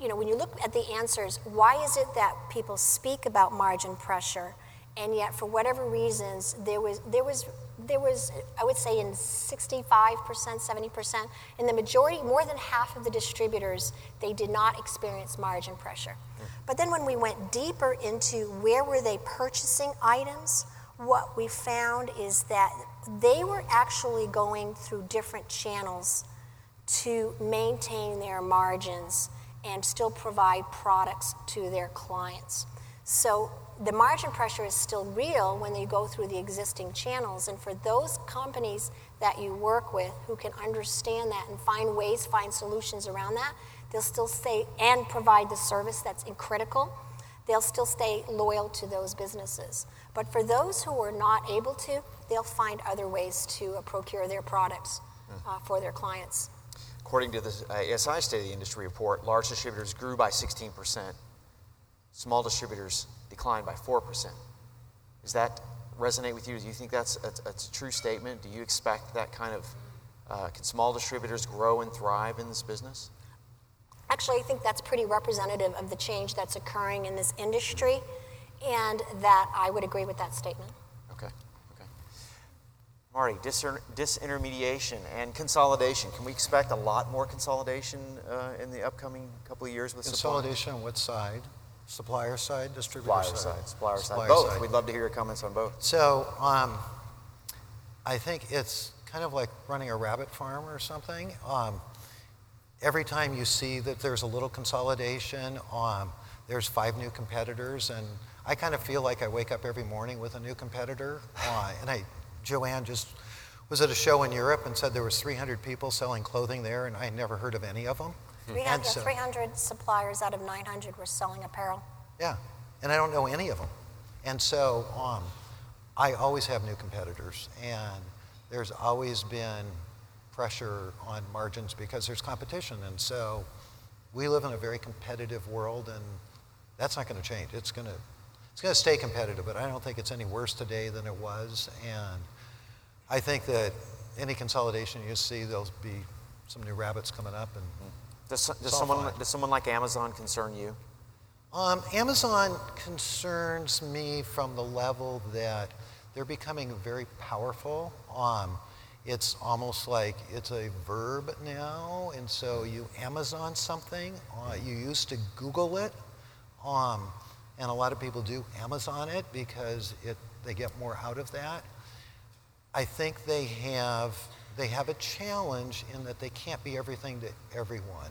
Speaker 3: you know, when you look at the answers, why is it that people speak about margin pressure, and yet for whatever reasons there was there was there was I would say in 65 percent, 70 percent, in the majority, more than half of the distributors, they did not experience margin pressure. But then when we went deeper into where were they purchasing items, what we found is that they were actually going through different channels to maintain their margins and still provide products to their clients. So the margin pressure is still real when you go through the existing channels. And for those companies that you work with who can understand that and find ways, find solutions around that, they'll still stay and provide the service that's critical. They'll still stay loyal to those businesses. But for those who are not able to, they'll find other ways to uh, procure their products uh, for their clients.
Speaker 5: According to the ASI State of the Industry report, large distributors grew by 16%, small distributors declined by 4%. Does that resonate with you? Do you think that's a, a true statement? Do you expect that kind of, uh, can small distributors grow and thrive in this business?
Speaker 3: Actually, I think that's pretty representative of the change that's occurring in this industry, and that I would agree with that statement.
Speaker 5: Marty, disin- disintermediation and consolidation. Can we expect a lot more consolidation uh, in the upcoming couple of years with
Speaker 4: Consolidation on what side? Supplier side, distributor
Speaker 5: supplier
Speaker 4: side?
Speaker 5: side, supplier,
Speaker 4: Supplier
Speaker 5: side, both.
Speaker 4: side.
Speaker 5: We'd love to hear your comments on both.
Speaker 4: So um, I think it's kind of like running a rabbit farm or something. Um, every time you see that there's a little consolidation, um, there's five new competitors, and I kind of feel like I wake up every morning with a new competitor. Uh, and I, Jo-an just was at a show in Europe and said there was 300 people selling clothing there, and I had never heard of any of them.
Speaker 3: 300,
Speaker 4: And so-
Speaker 3: 300 suppliers out of 900 were selling apparel.
Speaker 4: Yeah, and I don't know any of them. And so um, I always have new competitors, and there's always been pressure on margins because there's competition. And so we live in a very competitive world, and that's not going to change. It's going to it's going to stay competitive, but I don't think it's any worse today than it was. And I think that any consolidation you see, there'll be some new rabbits coming up, and
Speaker 5: Does, does, someone, does someone like Amazon concern you?
Speaker 4: Um, Amazon concerns me from the level that they're becoming very powerful. Um, it's almost like it's a verb now, and so you Amazon something. Uh, you used to Google it, um, and a lot of people do Amazon it because it, they get more out of that. I think they have they have a challenge in that they can't be everything to everyone.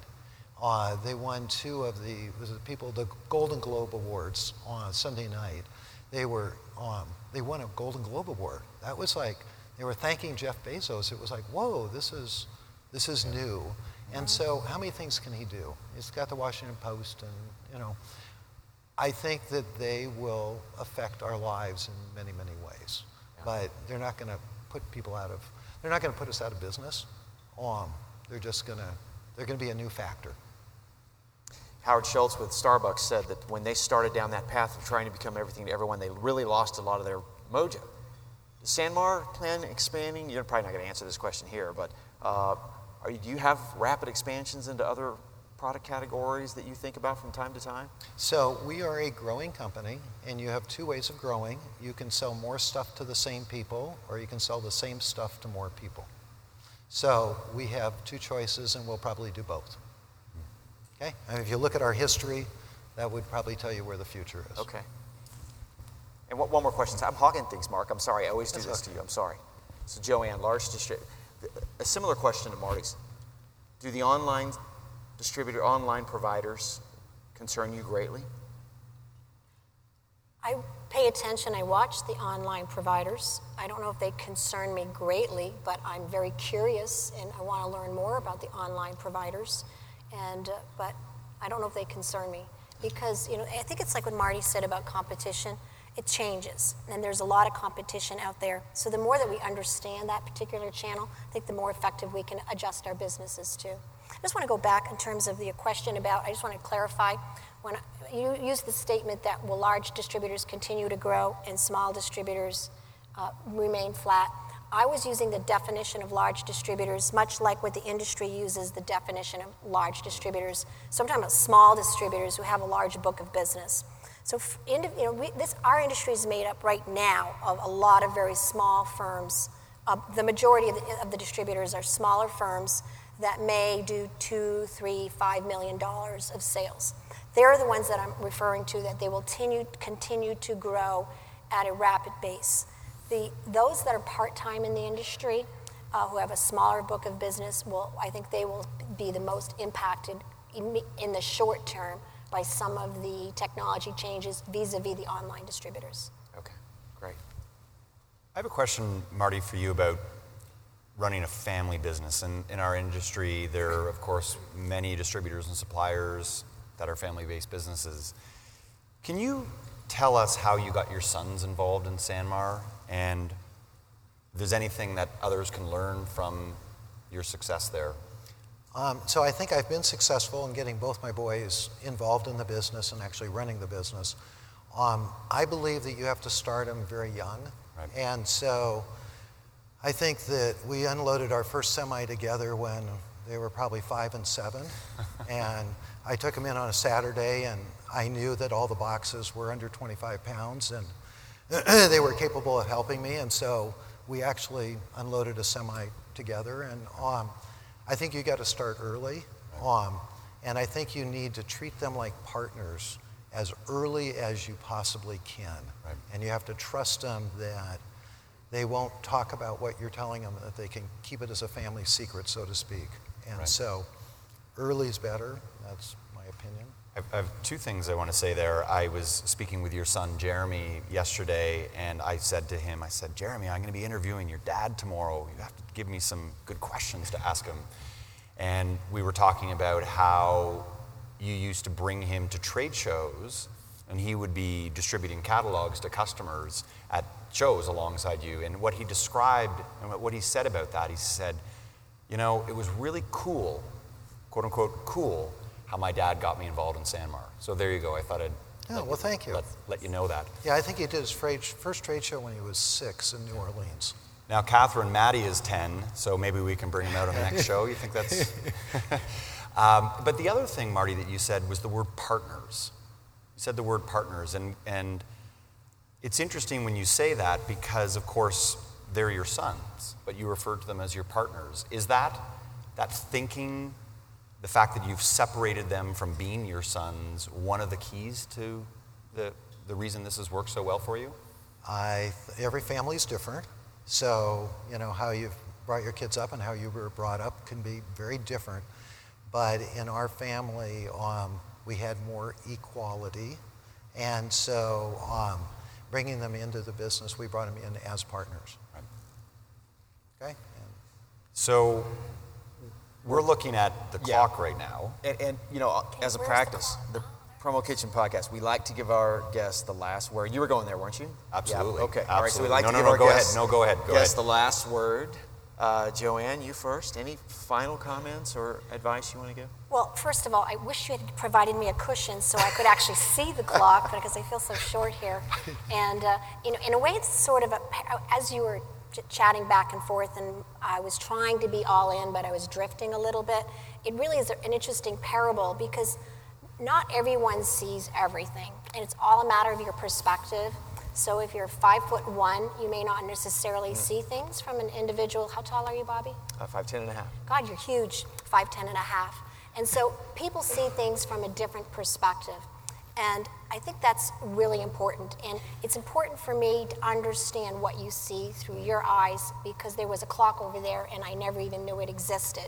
Speaker 4: Uh, they won two of the was it people the Golden Globe Awards on Sunday night. They were um, they won a Golden Globe Award. That was like they were thanking Jeff Bezos. It was like whoa, this is this is new. And so how many things can he do? He's got the Washington Post, and you know. I think that they will affect our lives in many, many ways. But they're not going to put people out of, they're not going to put us out of business. Um, they're just going to, they're going to be a new factor.
Speaker 5: Howard Schultz with Starbucks said that when they started down that path of trying to become everything to everyone, they really lost a lot of their mojo. Does SanMar plan expanding? You're probably not going to answer this question here, but uh, you, do you have rapid expansions into other product categories that you think about from time to time?
Speaker 4: So we are a growing company, and you have two ways of growing. You can sell more stuff to the same people, or you can sell the same stuff to more people. So we have two choices, and we'll probably do both. Okay? And if you look at our history, that would probably tell you where the future is.
Speaker 5: Okay. And one one more question. I'm hogging things, Mark. I'm sorry. I always do
Speaker 4: That's
Speaker 5: this
Speaker 4: okay.
Speaker 5: to you. I'm sorry. So, Jo-an, large distributor. A similar question to Marty's. Do the online distributor, online providers concern you greatly?
Speaker 3: I pay attention, I watch the online providers. I don't know if they concern me greatly, but I'm very curious and I want to learn more about the online providers. And, uh, but I don't know if they concern me because, you know, I think it's like what Marty said about competition. It changes, and there's a lot of competition out there. So the more that we understand that particular channel, I think the more effective we can adjust our businesses to. I just want to go back in terms of the question about, I just want to clarify, when you used the statement that will large distributors continue to grow and small distributors uh, remain flat, I was using the definition of large distributors, much like what the industry uses the definition of large distributors. So I'm talking about small distributors who have a large book of business. So, you know, we, this, our industry is made up right now of a lot of very small firms. Uh, the majority of the, of the distributors are smaller firms that may do two, three, five million dollars of sales. They're the ones that I'm referring to that they will continue, continue to grow at a rapid pace. The, those that are part-time in the industry, uh, who have a smaller book of business, will I think they will be the most impacted in, in the short term by some of the technology changes vis-a-vis the online distributors.
Speaker 5: Okay, great.
Speaker 1: I have a question, Marty, for you about running a family business. And in our industry, there are, of course, many distributors and suppliers that are family based businesses. Can you tell us how you got your sons involved in SanMar and if there's anything that others can learn from your success there?
Speaker 4: Um, so I think I've been successful in getting both my boys involved in the business and actually running the business. Um, I believe that you have to start them very young.
Speaker 1: Right.
Speaker 4: And so I think that we unloaded our first semi together when they were probably five and seven. and I took them in on a Saturday, and I knew that all the boxes were under 25 pounds, and they were capable of helping me. And so we actually unloaded a semi together, and um, I think you got to start early. Um, and I think you need to treat them like partners as early as you possibly can.
Speaker 1: Right.
Speaker 4: And you have to trust them that they won't talk about what you're telling them, that they can keep it as a family secret, so to speak. And
Speaker 1: Right.
Speaker 4: so early is better. That's my opinion.
Speaker 1: I have two things I want to say there. I was speaking with your son Jeremy yesterday, and I said to him, I said, Jeremy, I'm going to be interviewing your dad tomorrow. You have to give me some good questions to ask him. And we were talking about how you used to bring him to trade shows, and he would be distributing catalogs to customers at shows alongside you. And what he described and what he said about that, he said, you know, it was really cool, quote unquote, cool, how my dad got me involved in SanMar. So there you go. I thought I'd
Speaker 4: Yeah,
Speaker 1: let
Speaker 4: well, thank you.
Speaker 1: Let, let you know that.
Speaker 4: Yeah, I think he did his first trade show when he was six in New Orleans.
Speaker 1: Now, Catherine Maddie is 10, so maybe we can bring him out on the next show. You think that's. um, but the other thing, Marty, that you said was the word partners. You said the word partners, and, and it's interesting when you say that because, of course, they're your sons, but you refer to them as your partners. Is that, that thinking, the fact that you've separated them from being your sons, one of the keys to the, the reason this has worked so well for you?
Speaker 4: I, every family is different. So, you know, how you've brought your kids up and how you were brought up can be very different. But in our family, um, we had more equality. And so, um, bringing them into the business, we brought them in as partners.
Speaker 1: Right.
Speaker 4: Okay? And
Speaker 1: So we're looking at the
Speaker 5: Yeah.
Speaker 1: clock right now.
Speaker 5: And, and you know, as a
Speaker 3: where's the
Speaker 5: practice, the PromoKitchen podcast, we like to give our guests the last word. You were going there, weren't you?
Speaker 1: Absolutely.
Speaker 5: Yeah, okay. All right. So we
Speaker 1: Absolutely.
Speaker 5: like
Speaker 1: No,
Speaker 5: to
Speaker 1: no,
Speaker 5: give
Speaker 1: no,
Speaker 5: our
Speaker 1: go ahead.
Speaker 5: guests,
Speaker 1: No, go ahead. Go
Speaker 5: guests
Speaker 1: ahead.
Speaker 5: the last word. Uh, Jo-an, you first. Any final comments or advice you want to give?
Speaker 3: Well, first of all, I wish you had provided me a cushion so I could actually see the clock because I feel so short here. And uh, you know, in a way, it's sort of a, as you were ch- chatting back and forth, and I was trying to be all in, but I was drifting a little bit. It really is an interesting parable because not everyone sees everything, and it's all a matter of your perspective. So if you're five foot one, you may not necessarily see things from an individual. How tall are you, Bobby?
Speaker 5: Uh, five, ten and a half.
Speaker 3: God, you're huge. Five ten and a half. and. So people see things from a different perspective. And I think that's really important. And it's important for me to understand what you see through your eyes because there was a clock over there and I never even knew it existed.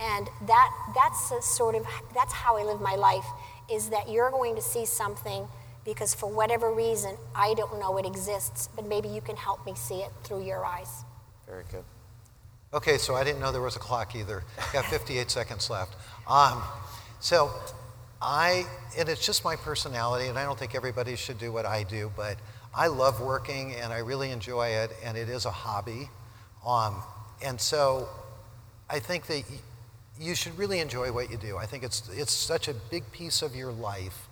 Speaker 3: And that, that's a sort of, that's how I live my life, is that you're going to see something because for whatever reason, I don't know it exists, but maybe you can help me see it through your eyes.
Speaker 5: Very good.
Speaker 4: Okay, so I didn't know there was a clock either. Got 58 seconds left. Um, so I, and it's just my personality, and I don't think everybody should do what I do, but I love working and I really enjoy it, and it is a hobby. Um, and so I think that you should really enjoy what you do. I think it's, it's such a big piece of your life,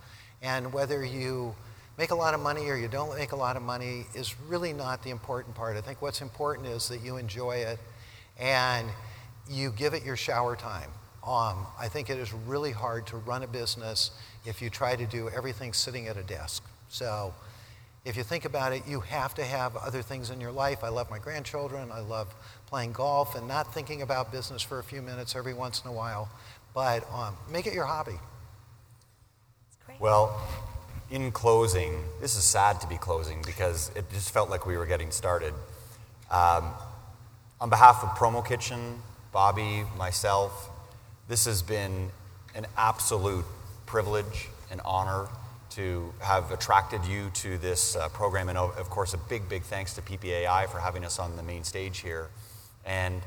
Speaker 4: and whether you make a lot of money or you don't make a lot of money is really not the important part. I think what's important is that you enjoy it and you give it your shower time. Um, I think it is really hard to run a business if you try to do everything sitting at a desk. So if you think about it, you have to have other things in your life. I love my grandchildren. I love playing golf and not thinking about business for a few minutes every once in a while. But um, make it your hobby.
Speaker 1: Well, in closing, this is sad to be closing because it just felt like we were getting started. Um, on behalf of PromoKitchen, Bobby, myself, this has been an absolute privilege and honor to have attracted you to this uh, program. And of course, a big, big thanks to PPAI for having us on the main stage here. And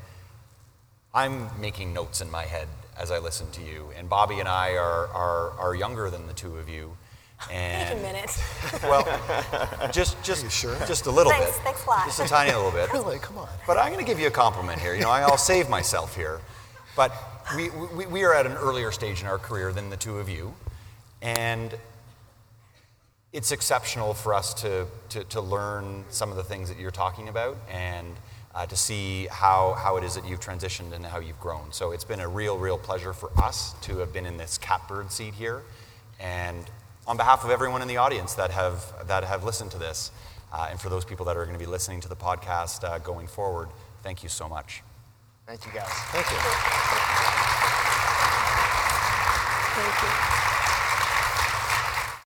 Speaker 1: I'm making notes in my head as I listen to you. And Bobby and I are, are, are younger than the two of you.
Speaker 3: Take
Speaker 1: And
Speaker 3: a minute.
Speaker 1: well, just just
Speaker 4: sure?
Speaker 1: just a little
Speaker 3: Thanks-
Speaker 1: bit.
Speaker 3: thanks a lot.
Speaker 1: Just a tiny little bit.
Speaker 4: Really, come on.
Speaker 1: But I'm going to give you a compliment here. You know, I'll save myself here. But we, we, we are at an earlier stage in our career than the two of you. And it's exceptional for us to, to, to learn some of the things that you're talking about and uh, to see how, how it is that you've transitioned and how you've grown. So it's been a real, real pleasure for us to have been in this catbird seat here. And on behalf of everyone in the audience that have, that have listened to this, Uh, and for those people that are going to be listening to the podcast uh, going forward, thank you so much.
Speaker 5: Thank you, guys.
Speaker 4: Thank you.
Speaker 3: Thank you.